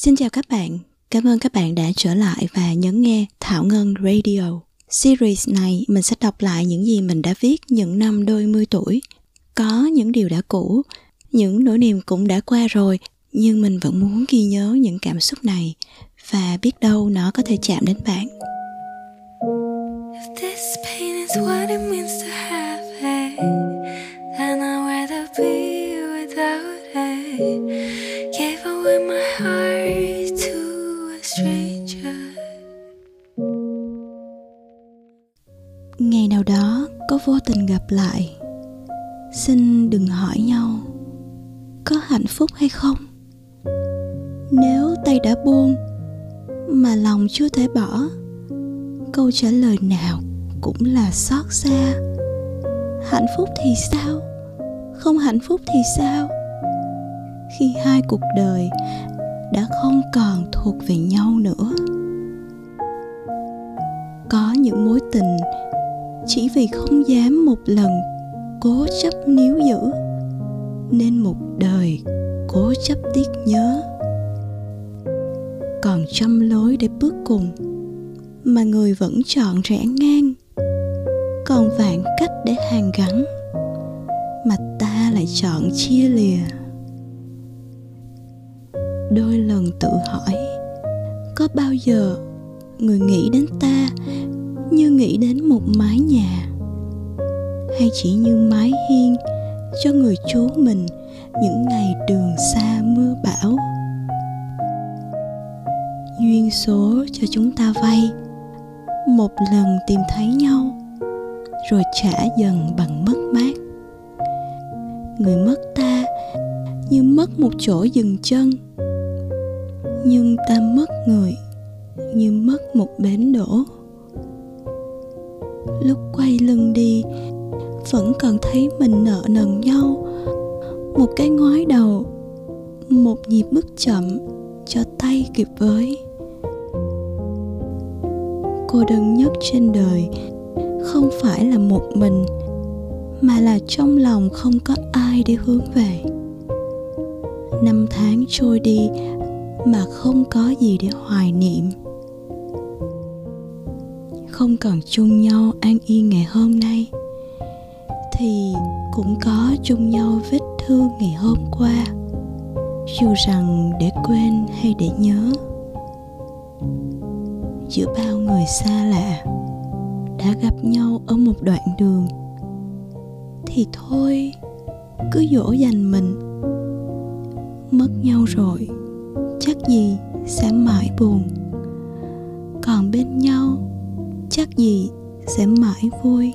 Xin chào các bạn, cảm ơn các bạn đã trở lại và nhấn nghe Thảo Ngân Radio. Series này mình sẽ đọc lại những gì mình đã viết những năm đôi mươi tuổi. Có những điều đã cũ, những nỗi niềm cũng đã qua rồi, nhưng mình vẫn muốn ghi nhớ những cảm xúc này và biết đâu nó có thể chạm đến bạn. If this pain is what it means to have it, then I'd rather be without it. Ngày nào đó có vô tình gặp lại, Xin đừng hỏi nhau, Có hạnh phúc hay không. Nếu tay đã buông Mà lòng chưa thể bỏ, Câu trả lời nào cũng là xót xa. Hạnh phúc thì sao? Không hạnh phúc thì sao? Khi hai cuộc đời đã không còn thuộc về nhau nữa. Có những mối tình chỉ vì không dám một lần cố chấp níu giữ, nên một đời cố chấp tiếc nhớ. Còn trăm lối để bước cùng mà người vẫn chọn rẽ ngang, còn vạn cách để hàn gắn mà ta lại chọn chia lìa đôi lần tự hỏi, có bao giờ người nghĩ đến ta như nghĩ đến một mái nhà? Hay chỉ như mái hiên cho người chú mình những ngày đường xa mưa bão? Duyên số cho chúng ta vay, một lần tìm thấy nhau, rồi trả dần bằng mất mát. Người mất ta như mất một chỗ dừng chân nhưng ta mất người như mất một bến đổ. lúc quay lưng đi, vẫn còn thấy mình nợ nần nhau. Một cái ngoái đầu, một nhịp bước chậm cho tay kịp với. Cô đơn nhất trên đời không phải là một mình, mà là trong lòng không có ai để hướng về. Năm tháng trôi đi mà không có gì để hoài niệm. Không còn chung nhau an yên ngày hôm nay, thì cũng có chung nhau vết thương ngày hôm qua, dù rằng để quên hay để nhớ. Giữa bao người xa lạ đã gặp nhau ở một đoạn đường, thì thôi, cứ dỗ dành mình. Mất nhau rồi chắc gì sẽ mãi buồn. Còn bên nhau chắc gì sẽ mãi vui.